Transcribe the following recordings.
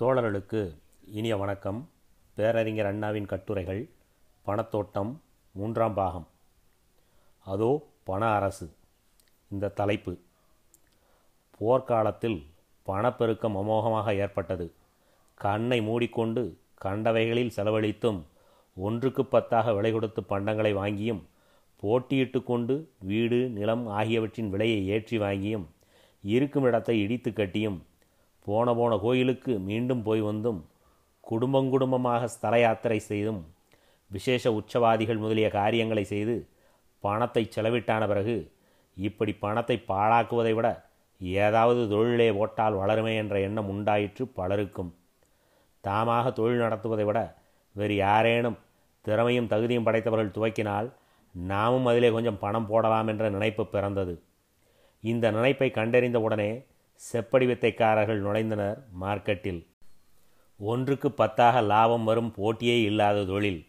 தோழர்களுக்கு இனிய வணக்கம். பேரறிஞர் அண்ணாவின் கட்டுரைகள் பணத்தோட்டம் மூன்றாம் பாகம். அதோ பண அரசு இந்த தலைப்பு. போர்க்காலத்தில் பணப்பெருக்கம் அமோகமாக ஏற்பட்டது. கண்ணை மூடிக்கொண்டு கண்டவைகளில் செலவழித்தும் ஒன்றுக்கு பத்தாக விலை கொடுத்து பண்டங்களை வாங்கியும் போட்டியிட்டு கொண்டு வீடு நிலம் ஆகியவற்றின் விலையை ஏற்றி வாங்கியும் இருக்கும் இடத்தை இடித்து கட்டியும் போன போன கோயிலுக்கு மீண்டும் போய் வந்தும் குடும்பம் குடும்பமாக ஸ்தல யாத்திரை செய்தும் விசேஷ உற்சவாதிகள் முதலிய காரியங்களை செய்து பணத்தை செலவிட்டான பிறகு இப்படி பணத்தை பாழாக்குவதை விட ஏதாவது தொழிலே ஓட்டால் வளருமே என்ற எண்ணம் உண்டாயிற்று பலருக்கும். தாமாக தொழில் நடத்துவதை விட வேறு யாரேனும் திறமையும் தகுதியும் படைத்தவர்கள் துவக்கினால் நாமும் அதிலே கொஞ்சம் பணம் போடலாம் என்ற நினைப்பு பிறந்தது. இந்த நினைப்பை கண்டறிந்த உடனே செப்படி வித்தைக்காரர்கள் நுழைந்தனர் மார்க்கெட்டில். ஒன்றுக்கு பத்தாக லாபம் வரும் போட்டியே இல்லாத தொழில்.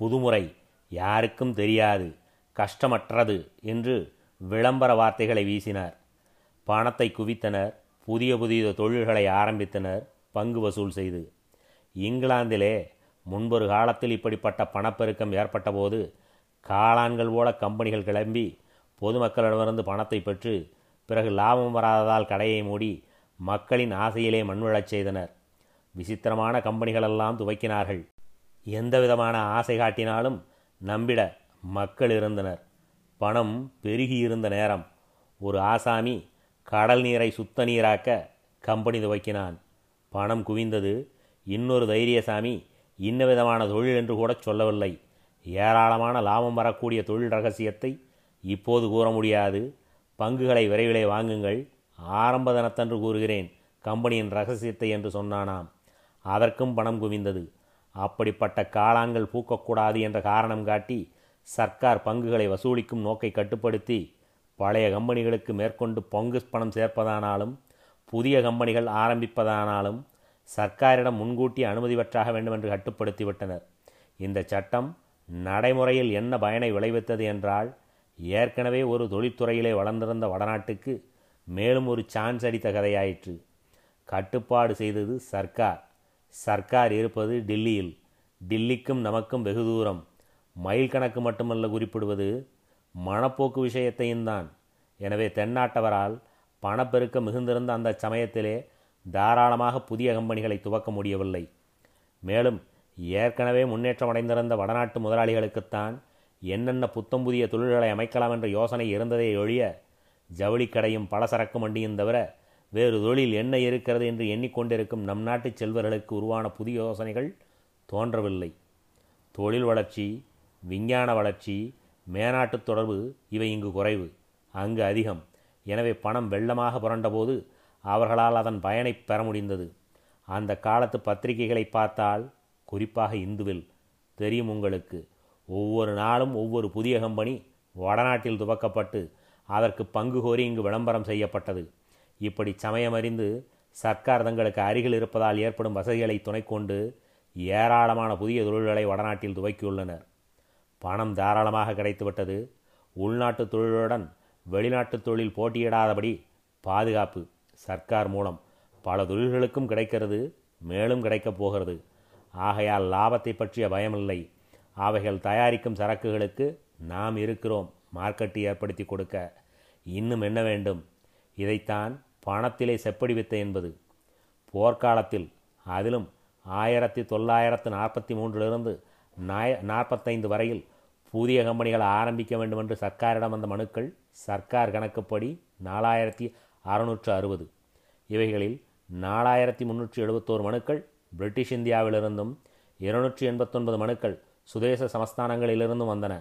புதுமுறை யாருக்கும் தெரியாது கஷ்டமற்றது என்று விளம்பர வார்த்தைகளை வீசினார். பணத்தை குவித்தனர் புதிய புதிய தொழில்களை ஆரம்பித்தனர் பங்கு வசூல் செய்து. இங்கிலாந்திலே முன்பொரு காலத்தில் இப்படிப்பட்ட பணப்பெருக்கம் ஏற்பட்டபோது காளான்கள் போல கம்பெனிகள் கிளம்பி பொதுமக்களிடமிருந்து பணத்தை பெற்று பிறகு லாபம் வராததால் கடையை மூடி மக்களின் ஆசையிலே மண்விழச் செய்தனர். விசித்திரமான கம்பெனிகளெல்லாம் துவக்கினார்கள். எந்த விதமான ஆசை காட்டினாலும் நம்பிட மக்கள் இருந்தனர். பணம் பெருகியிருந்த நேரம் ஒரு ஆசாமி கடல் நீரை சுத்த நீராக்க கம்பெனி துவக்கினான். பணம் குவிந்தது. இன்னொரு தைரியசாமி இன்ன விதமான தொழில் என்று கூட சொல்லவில்லை. ஏராளமான லாபம் வரக்கூடிய தொழில் ரகசியத்தை இப்போது கூற முடியாது. பங்குகளை விரைவிலே வாங்குங்கள். ஆரம்ப தினத்தன்று கூறுகிறேன் கம்பெனியின் ரகசியத்தை என்று சொன்னானாம். அதற்கும் பணம் குவிந்தது. அப்படிப்பட்ட காளான்கள் பூக்கக்கூடாது என்ற காரணம் காட்டி சர்க்கார் பங்குகளை வசூலிக்கும் நோக்கை கட்டுப்படுத்தி பழைய கம்பெனிகளுக்கு மேற்கொண்டு பங்கு பணம் சேர்ப்பதானாலும் புதிய கம்பெனிகள் ஆரம்பிப்பதானாலும் சர்க்காரிடம் முன்கூட்டி அனுமதி பெற்றாக வேண்டும் என்று கட்டுப்படுத்திவிட்டனர். இந்த சட்டம் நடைமுறையில் என்ன பயனை விளைவித்தது என்றால் ஏற்கனவே ஒரு தொழில்துறையிலே வளர்ந்திருந்த வடநாட்டுக்கு மேலும் ஒரு சான்ஸ் அடித்த கதையாயிற்று. கட்டுப்பாடு செய்தது சர்க்கார். சர்க்கார் இருப்பது டில்லியில். டில்லிக்கும் நமக்கும் வெகு தூரம். மைல் கணக்கு மட்டுமல்ல குறிப்பிடுவது. மனப்போக்கு விஷயத்தையும் தான். எனவே தென்னாட்டவரால் பணப்பெருக்கம் மிகுந்திருந்த அந்த சமயத்திலே தாராளமாக புதிய கம்பெனிகளை துவக்க முடியவில்லை. மேலும் ஏற்கனவே முன்னேற்றம் அடைந்திருந்த வடநாட்டு முதலாளிகளுக்குத்தான் என்னென்ன புத்தம் புதிய தொழில்களை அமைக்கலாம் என்ற யோசனை இருந்ததே ஒழிய ஜவுளிக்கடையும் பலசரக்கு மண்டியும் தவிர வேறு தொழில் என்ன இருக்கிறது என்று எண்ணிக்கொண்டிருக்கும் நம் நாட்டு செல்வர்களுக்கு உருவான புதிய யோசனைகள் தோன்றவில்லை. தொழில் வளர்ச்சி விஞ்ஞான வளர்ச்சி மேனாட்டு தொடர்பு இவை இங்கு குறைவு. அங்கு அதிகம். எனவே பணம் வெள்ளமாக புரண்டபோது அவர்களால் அதன் பயனை பெற முடிந்தது. அந்த காலத்து பத்திரிகைகளை பார்த்தால் குறிப்பாக இந்துவில் தெரியும் உங்களுக்கு. ஒவ்வொரு நாளும் ஒவ்வொரு புதிய கம்பெனி வடநாட்டில் துவக்கப்பட்டு அதற்கு பங்கு கோரி இங்கு விளம்பரம் செய்யப்பட்டது. இப்படி சமயமறிந்து சர்க்கார் தங்களுக்கு அருகில் இருப்பதால் ஏற்படும் வசதிகளை துணை கொண்டு ஏராளமான புதிய தொழில்களை வடநாட்டில் துவக்கியுள்ளனர். பணம் தாராளமாக கிடைத்துவிட்டது. உள்நாட்டு தொழிலுடன் வெளிநாட்டு தொழில் போட்டியிடாதபடி பாதுகாப்பு சர்க்கார் மூலம் பல தொழில்களுக்கும் கிடைக்கிறது மேலும் கிடைக்கப் போகிறது. ஆகையால் லாபத்தை பற்றிய பயமில்லை. அவைகள் தயாரிக்கும் சரக்குகளுக்கு நாம் இருக்கிறோம். மார்க்கெட்டு ஏற்படுத்தி கொடுக்க. இன்னும் என்ன வேண்டும்? இதைத்தான் பணத்திலே செப்படி வித்தை என்பது. போர்க்காலத்தில் அதிலும் ஆயிரத்தி தொள்ளாயிரத்து நாற்பத்தி மூன்றிலிருந்து நாய நாற்பத்தைந்து வரையில் புதிய கம்பெனிகளை ஆரம்பிக்க வேண்டும் என்று சர்க்காரிடம் வந்த மனுக்கள் சர்க்கார் கணக்குப்படி நாலாயிரத்தி அறுநூற்று அறுபது. இவைகளில் நாலாயிரத்தி முன்னூற்றி எழுபத்தோரு மனுக்கள் பிரிட்டிஷ் இந்தியாவிலிருந்தும் இருநூற்றி எண்பத்தொன்பது மனுக்கள் சுதேச சமஸ்தானங்களிலிருந்து வந்தன.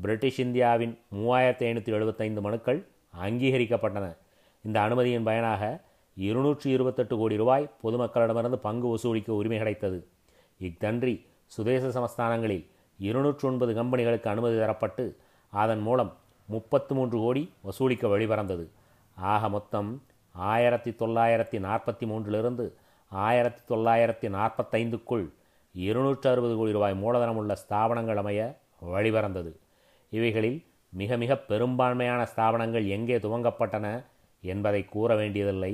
பிரிட்டிஷ் இந்தியாவின் மூவாயிரத்தி ஐநூற்றி எழுபத்தைந்து மனுக்கள் அங்கீகரிக்கப்பட்டன. இந்த அனுமதியின் பயனாக இருநூற்றி இருபத்தெட்டு கோடி ரூபாய் பொதுமக்களிடமிருந்து பங்கு வசூலிக்க உரிமை கிடைத்தது. இத்தன்றி சுதேச சமஸ்தானங்களில் இருநூற்றி ஒன்பது கம்பெனிகளுக்கு அனுமதி தரப்பட்டு அதன் மூலம் முப்பத்து மூன்று கோடி வசூலிக்க வழிபறந்தது. ஆக மொத்தம் ஆயிரத்தி தொள்ளாயிரத்தி நாற்பத்தி மூன்றிலிருந்து ஆயிரத்தி தொள்ளாயிரத்தி நாற்பத்தைந்துக்குள் இருநூற்று அறுபது கோடி ரூபாய் மூலதனம் உள்ள ஸ்தாபனங்கள் அமைய வழிபறந்தது. இவைகளில் மிக மிக பெரும்பான்மையான ஸ்தாபனங்கள் எங்கே துவங்கப்பட்டன என்பதை கூற வேண்டியதில்லை.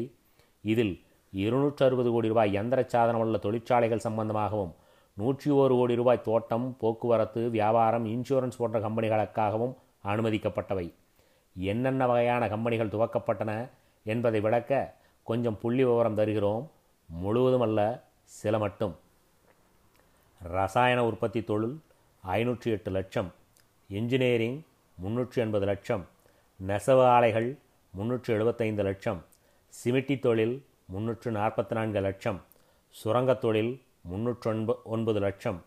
இதில் இருநூற்று அறுபது கோடி ரூபாய் எந்திர சாதனம் உள்ள தொழிற்சாலைகள் சம்பந்தமாகவும் நூற்றி ஒரு கோடி ரூபாய் தோட்டம் போக்குவரத்து வியாபாரம் இன்சூரன்ஸ் போன்ற கம்பெனிகளுக்காகவும் அனுமதிக்கப்பட்டவை. என்னென்ன வகையான கம்பெனிகள் துவக்கப்பட்டன என்பதை விளக்க கொஞ்சம் புள்ளி விவரம் தருகிறோம். முழுவதும் அல்ல சில மட்டும். ரசாயன உற்பத்தி தொழில் ஐநூற்றி எட்டு லட்சம். இன்ஜினியரிங் முன்னூற்றி எண்பது லட்சம். நெசவு ஆலைகள் முன்னூற்று எழுபத்தைந்து லட்சம். சிமிட்டி தொழில் முன்னூற்று நாற்பத்தி நான்கு லட்சம். சுரங்கத் தொழில் முன்னூற்று ஒன்ப ஒன்பது லட்சம்.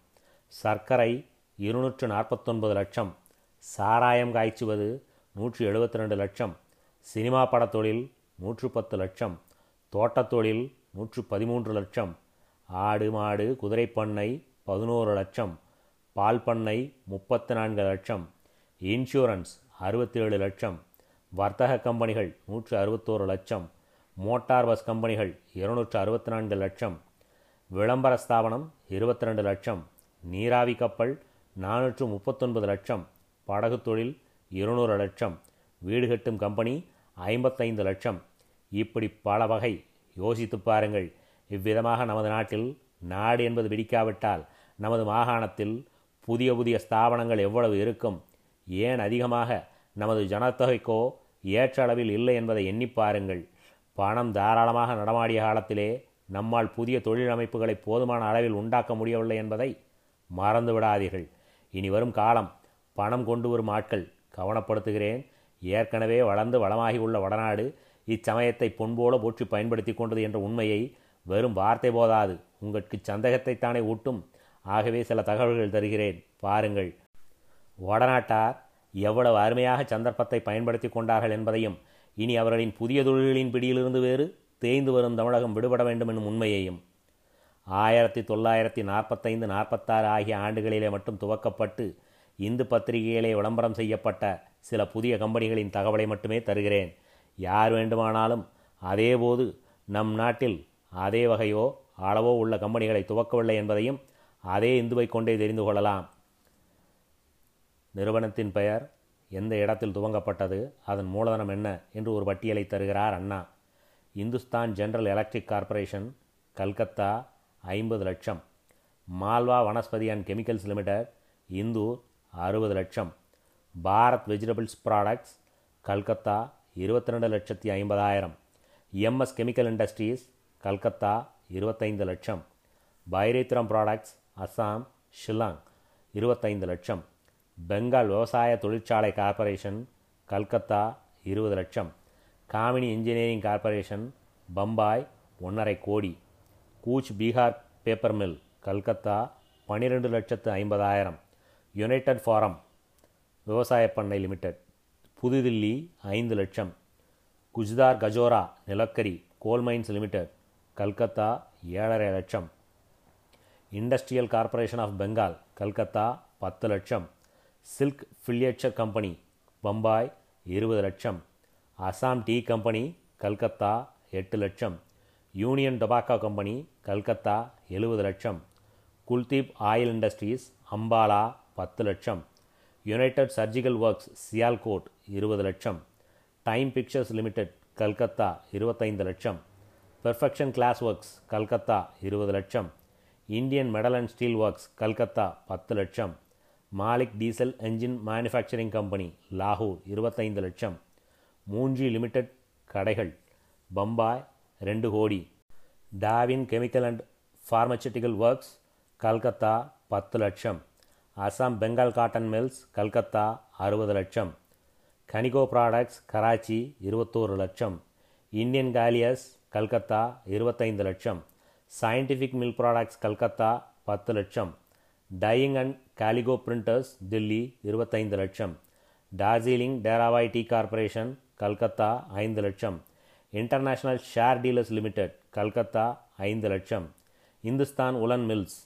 சர்க்கரை இருநூற்று நாற்பத்தொன்பது லட்சம். சாராயம் காய்ச்சுவது நூற்றி எழுபத்தி ரெண்டு லட்சம். சினிமா படத் தொழில் நூற்று பத்து லட்சம். தோட்டத்தொழில் நூற்று பதிமூன்று லட்சம். ஆடு மாடு குதிரைப்பண்ணை பதினோரு லட்சம் பால் பண்ணை முப்பத்தி நான்கு லட்சம் இன்சூரன்ஸ் அறுபத்தேழு லட்சம் வர்த்தக கம்பெனிகள் நூற்று அறுபத்தோரு லட்சம் மோட்டார் பஸ் கம்பெனிகள் இருநூற்று அறுபத்தி நான்கு லட்சம் விளம்பர ஸ்தாபனம் இருபத்தி ரெண்டு லட்சம் நீராவி கப்பல் நானூற்று முப்பத்தொன்பது லட்சம் படகு தொழில் இருநூறு லட்சம் வீடு கட்டும் கம்பெனி ஐம்பத்தைந்து லட்சம். இப்படி பல வகை. யோசித்து பாருங்கள். இவ்விதமாக நமது நாட்டில் நாடு என்பது பிடிக்காவிட்டால் நமது மாகாணத்தில் புதிய புதிய ஸ்தாபனங்கள் எவ்வளவு இருக்கும்? ஏன் அதிகமாக நமது ஜனத்தொகைக்கோ ஏற்ற அளவில் இல்லை என்பதை எண்ணி பாருங்கள். பணம் தாராளமாக நடமாடிய காலத்திலே நம்மால் புதிய தொழில் அமைப்புகளை போதுமான அளவில் உண்டாக்க முடியவில்லை என்பதை மறந்து விடாதீர்கள் இனி வரும் காலம் பணம் கொண்டு வரும் ஆட்கள் கவனப்படுத்துகிறேன். ஏற்கனவே வளர்ந்து வளமாகி உள்ள வடநாடு இச்சமயத்தை பொன்போல போற்றி பயன்படுத்தி கொண்டது என்ற உண்மையை வெறும் வார்த்தை போதாது. உங்களுக்கு சந்தேகத்தைத்தானே ஊட்டும். ஆகவே சில தகவல்கள் தருகிறேன். பாருங்கள். வடநாட்டார் எவ்வளவு அருமையாக சந்தர்ப்பத்தை பயன்படுத்தி கொண்டார்கள் என்பதையும் இனி அவர்களின் புதிய தொழில்களின் பிடியிலிருந்து வேறு தேய்ந்து வரும் தமிழகம் விடுபட வேண்டும் என்னும் உண்மையையும். ஆயிரத்தி தொள்ளாயிரத்தி நாற்பத்தைந்து நாற்பத்தாறு ஆகிய ஆண்டுகளிலே மட்டும் துவக்கப்பட்டு இந்து பத்திரிகையிலே விளம்பரம் செய்யப்பட்ட சில புதிய கம்பெனிகளின் தகவலை மட்டுமே தருகிறேன். யார் வேண்டுமானாலும் அதேபோது நம் நாட்டில் அதே வகையோ அளவோ உள்ள கம்பெனிகளை துவக்கவில்லை என்பதையும் அதே இந்துவை கொண்டே தெரிந்து கொள்ளலாம். நிறுவனத்தின் பெயர் எந்த இடத்தில் துவங்கப்பட்டது அதன் மூலதனம் என்ன என்று ஒரு பட்டியலை தருகிறார் அண்ணா. Hindustan general electric corporation Calcutta ஐம்பது லட்சம். Malwa Vanaspati and chemicals limited Indore அறுபது லட்சம். பாரத் வெஜிடபிள்ஸ் ப்ராடக்ட்ஸ் கல்கத்தா இருபத்தி ரெண்டு லட்சத்தி ஐம்பதாயிரம். எம்எஸ் கெமிக்கல் இண்டஸ்ட்ரீஸ் கல்கத்தா இருபத்தைந்து லட்சம். பைரேத்திரம் ப்ராடக்ட்ஸ் அஸ்ஸாம் ஷில்லாங் இருபத்தைந்து லட்சம். பெங்கால் விவசாய தொழிற்சாலை கார்ப்பரேஷன் கல்கத்தா இருபது லட்சம். காமினி இன்ஜினியரிங் கார்ப்பரேஷன் பம்பாய் ஒன்றரை கோடி. கூச் பீகார் பேப்பர் மில் கல்கத்தா பன்னிரெண்டு லட்சத்து ஐம்பதாயிரம். யுனைடெட் ஃபாரம் விவசாய பண்ணை லிமிடெட் புதுதில்லி ஐந்து லட்சம். குஜ்தார் கஜோரா நிலக்கரி கோல் மைன்ஸ் லிமிடெட் கல்கத்தா ஏழரை லட்சம். Industrial corporation of Bengal Calcutta பத்து லட்சம். சில்க் ஃபில்லியேச்சர் கம்பெனி பம்பாய் இருபது லட்சம். அசாம் டீ கம்பெனி கல்கத்தா எட்டு லட்சம். யூனியன் டொபாக்கோ கம்பெனி கல்கத்தா எழுபது லட்சம். குல்தீப் ஆயில் இண்டஸ்ட்ரீஸ் அம்பாலா பத்து லட்சம். யுனைடெட் சர்ஜிக்கல் ஒர்க்ஸ் சியால்கோட் இருபது லட்சம். டைம் பிக்சர்ஸ் லிமிடெட் கல்கத்தா இருபத்தைந்து லட்சம். பெர்ஃபெக்ஷன் கிளாஸ் ஒர்க்ஸ் கல்கத்தா இருபது லட்சம். Indian metal and steel works Calcutta பத்து லட்சம். Malik diesel engine manufacturing company லாகூர் இருபத்தைந்து லட்சம். மூஞ்சி லிமிடெட் கடைகள் பம்பாய் ரெண்டு கோடி. டாவின் chemical and pharmaceutical works Calcutta பத்து லட்சம். அசாம் பெங்கால் காட்டன் மில்ஸ் கல்கத்தா அறுபது லட்சம். கனிகோ ப்ராடக்ட்ஸ் கராச்சி இருபத்தோரு லட்சம். இந்தியன் காலியஸ் கல்கத்தா இருபத்தைந்து லட்சம். சயின்டிஃபிக் மில் ப்ராடக்ட்ஸ் கல்கத்தா பத்து லட்சம். Dyeing and calico printers Delhi இருபத்தைந்து லட்சம். டார்ஜிலிங் டேராவாய் டீ கார்ப்பரேஷன் கல்கத்தா ஐந்து லட்சம். International share dealers limited Calcutta ஐந்து லட்சம். இந்துஸ்தான் உலன் மில்ஸ்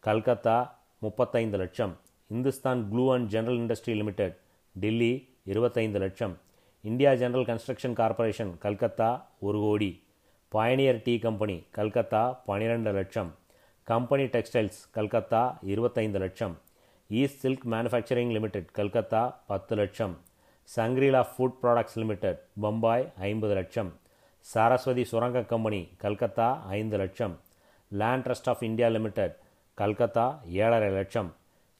கல்கத்தா முப்பத்தைந்து லட்சம். Hindustan glue and general industry limited Delhi இருபத்தைந்து லட்சம். India general construction corporation Calcutta ஒரு கோடி. பயனியர் டீ கம்பெனி கல்கத்தா பன்னிரெண்டு லட்சம். கம்பெனி டெக்ஸ்டைல்ஸ் கல்கத்தா இருபத்தைந்து லட்சம். East silk manufacturing limited Calcutta பத்து லட்சம். Shangrila food products limited Bombay ஐம்பது லட்சம். சரஸ்வதி சுரங்க கம்பெனி கல்கத்தா ஐந்து லட்சம். Land trust of India limited Calcutta ஏழரை லட்சம்.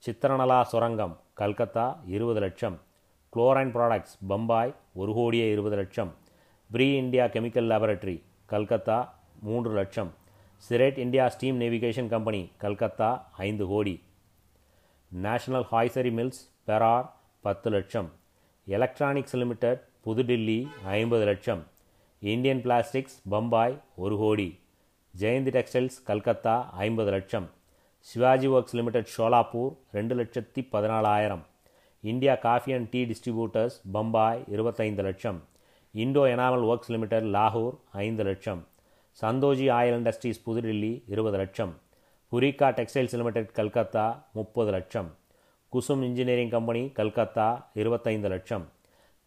சித்திரநலா சுரங்கம் கல்கத்தா இருபது லட்சம். குளோரைன் ப்ராடக்ட்ஸ் பம்பாய் ஒரு கோடியே இருபது லட்சம். Free India chemical laboratory Calcutta மூன்று லட்சம். Great India steam navigation company Calcutta ஐந்து கோடி. நேஷனல் ஹாய்சரி மில்ஸ் பெரார் பத்து லட்சம். எலக்ட்ரானிக்ஸ் லிமிடெட் புதுடில்லி ஐம்பது லட்சம். இந்தியன் பிளாஸ்டிக்ஸ் பம்பாய் ஒரு கோடி. ஜெயந்தி டெக்ஸ்டைல்ஸ் கல்கத்தா ஐம்பது லட்சம். சிவாஜி ஒர்க்ஸ் லிமிடெட் ஷோலாப்பூர் ரெண்டு லட்சத்தி பதினாலாயிரம். India coffee and tea distributors Bombay இருபத்தைந்து லட்சம். இண்டோ எனாமல் ஒர்க்ஸ் லிமிடெட் லாகூர் ஐந்து லட்சம். சந்தோஜி ஆயில் இண்டஸ்ட்ரீஸ் புதுடில்லி இருபது லட்சம். புரிகா டெக்ஸ்டைல்ஸ் லிமிடெட் கல்கத்தா முப்பது லட்சம். குசும் இன்ஜினியரிங் கம்பெனி கல்கத்தா இருபத்தைந்து லட்சம்.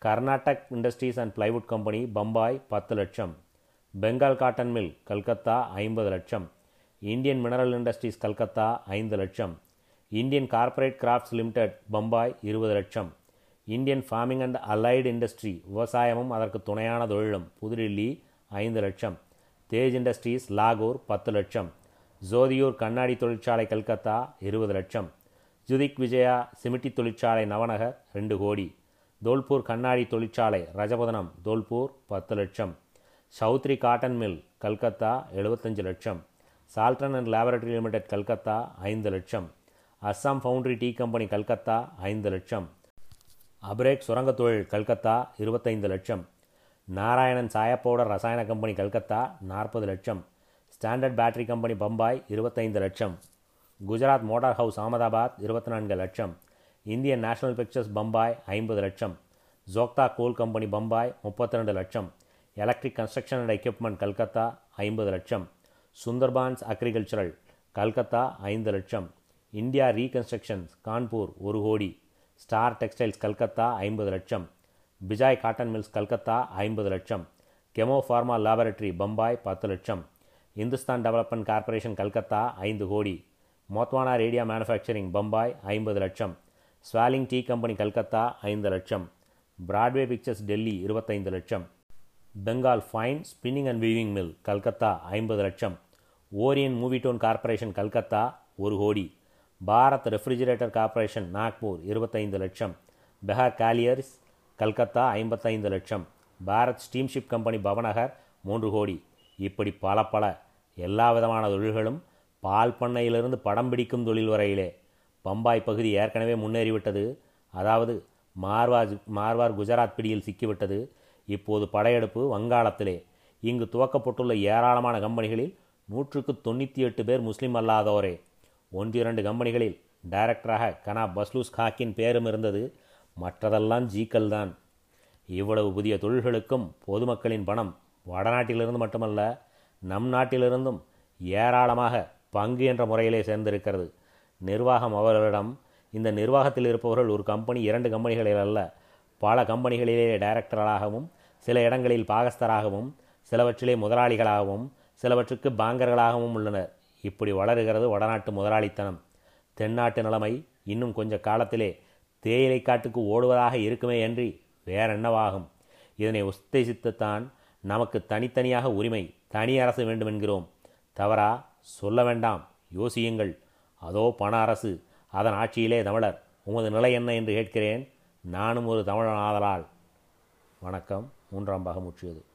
Karnatak industries and plywood company Bombay பத்து லட்சம். பெங்கால் காட்டன் மில் கல்கத்தா ஐம்பது லட்சம். இந்தியன் மினரல் இண்டஸ்ட்ரீஸ் கல்கத்தா ஐந்து லட்சம். Indian corporate crafts limited Bombay இருபது லட்சம். Indian farming and allied industry விவசாயமும் அதற்கு துணையான தொழிலும் புதுடில்லி ஐந்து லட்சம். தேஜ் இண்டஸ்ட்ரீஸ் லாகூர் பத்து லட்சம். ஜோதியூர் கண்ணாடி தொழிற்சாலை கல்கத்தா இருபது லட்சம். ஜுதிக் விஜயா சிமிட்டி தொழிற்சாலை நவநகர் ரெண்டு கோடி. தோல்பூர் கண்ணாடி தொழிற்சாலை ரஜபதனம் தோல்பூர் பத்து லட்சம். சௌத்ரி காட்டன் மில் கல்கத்தா எழுபத்தஞ்சு லட்சம். சால்டன் அண்ட் லேபரட்டரி லிமிடெட் கல்கத்தா ஐந்து லட்சம். Assam foundry tea company Calcutta ஐந்து லட்சம். அப்ரேக் சுரங்கத் தொழில் கல்கத்தா இருபத்தைந்து லட்சம். நாராயணன் சாயப்பவுடர் ரசாயன கம்பெனி கல்கத்தா நாற்பது லட்சம். ஸ்டாண்டர்ட் பேட்டரி கம்பெனி பம்பாய் இருபத்தைந்து லட்சம். குஜராத் மோட்டார் ஹவுஸ் அகமதாபாத் இருபத்தி நான்கு லட்சம். இந்தியன் நேஷனல் பிக்சர்ஸ் பம்பாய் ஐம்பது லட்சம். ஜோக்தா கோல் கம்பெனி பம்பாய் முப்பத்தி ரெண்டு லட்சம். Electric construction and equipment Calcutta ஐம்பது லட்சம். சுந்தர்பான்ஸ் அக்ரிகல்ச்சரல் கல்கத்தா ஐந்து லட்சம். இந்தியா ரீகன்ஸ்ட்ரக்ஷன்ஸ் கான்பூர் ஒரு கோடி. ஸ்டார் டெக்ஸ்டைல்ஸ் கல்கத்தா ஐம்பது லட்சம். பிஜாய் காட்டன் மில்ஸ் கல்கத்தா ஐம்பது லட்சம். கெமோ ஃபார்மா லேபரட்டரி பம்பாய் பத்து லட்சம். இந்துஸ்தான் டெவலப்மெண்ட் கார்ப்பரேஷன் கல்கத்தா ஐந்து கோடி. மோத்வானா ரேடியா மேனுஃபேக்சரிங் பம்பாய் ஐம்பது லட்சம். ஸ்வாலிங் டீ கம்பெனி கல்கத்தா ஐந்து லட்சம். பிராட்வே பிக்சர்ஸ் டெல்லி இருபத்தைந்து லட்சம். Bengal fine spinning and weaving mill Calcutta ஐம்பது லட்சம். Orion movietone corporation Calcutta ஒரு கோடி. பாரத் ரெஃப்ரிஜிரேட்டர் கார்ப்பரேஷன் நாக்பூர் இருபத்தைந்து லட்சம். பெஹார் காலியர்ஸ் கல்கத்தா ஐம்பத்தைந்து லட்சம். பாரத் ஸ்டீம்ஷிப் கம்பெனி பவநகர் மூன்று கோடி. இப்படி பல பல எல்லா விதமான தொழில்களும் பால் பண்ணையிலிருந்து படம் பிடிக்கும் தொழில் வரையிலே. பம்பாய் பகுதி ஏற்கனவே முன்னேறிவிட்டது. அதாவது மார்வார் மார்வார் குஜராத் பிடியில் சிக்கிவிட்டது. இப்போது படையெடுப்பு வங்காளத்திலே. இங்கு துவக்கப்பட்டுள்ள ஏராளமான கம்பெனிகளில் நூற்றுக்கு தொண்ணூற்றி எட்டு பேர் முஸ்லீம் அல்லாதோரே. ஒன்றிரண்டு கம்பெனிகளில் டைரக்டராக கனா பஸ்லூஸ் காக்கின் பேரும் இருந்தது. மற்றதெல்லாம் ஜீக்கல் தான் இவ்வளவு புதிய தொழில்களுக்கும் பொதுமக்களின் பணம் வடநாட்டிலிருந்து மட்டுமல்ல நம் நாட்டிலிருந்தும் ஏராளமாக பங்கு என்ற முறையிலே சேர்ந்திருக்கிறது. நிர்வாகம் அவர்களிடம் இந்த நிர்வாகத்தில் இருப்பவர்கள் ஒரு கம்பெனி இரண்டு கம்பெனிகளில் அல்ல பல கம்பெனிகளிலே டைரக்டர்களாகவும் சில இடங்களில் பாகஸ்தராகவும் சிலவற்றிலே முதலாளிகளாகவும் சிலவற்றுக்கு பாங்கர்களாகவும் உள்ளனர். இப்படி வளருகிறது வடநாட்டு முதலாளித்தனம். தென்னாட்டு நிலைமை இன்னும் கொஞ்ச காலத்திலே தேயிலை காட்டுக்கு ஓடுவதாக இருக்குமே அன்றி வேறென்னவாகும். இதனை உத்தேசித்துத்தான் நமக்கு தனித்தனியாக உரிமை தனி அரசு வேண்டுமென்கிறோம். தவறா சொல்ல வேண்டாம். யோசியுங்கள். அதோ பண அரசு. அதன் ஆட்சியிலே தமிழர். உமது நிலை என்ன என்று கேட்கிறேன். நானும் ஒரு தமிழன் ஆதலால் வணக்கம். மூன்றாம் பாகம் முற்றியது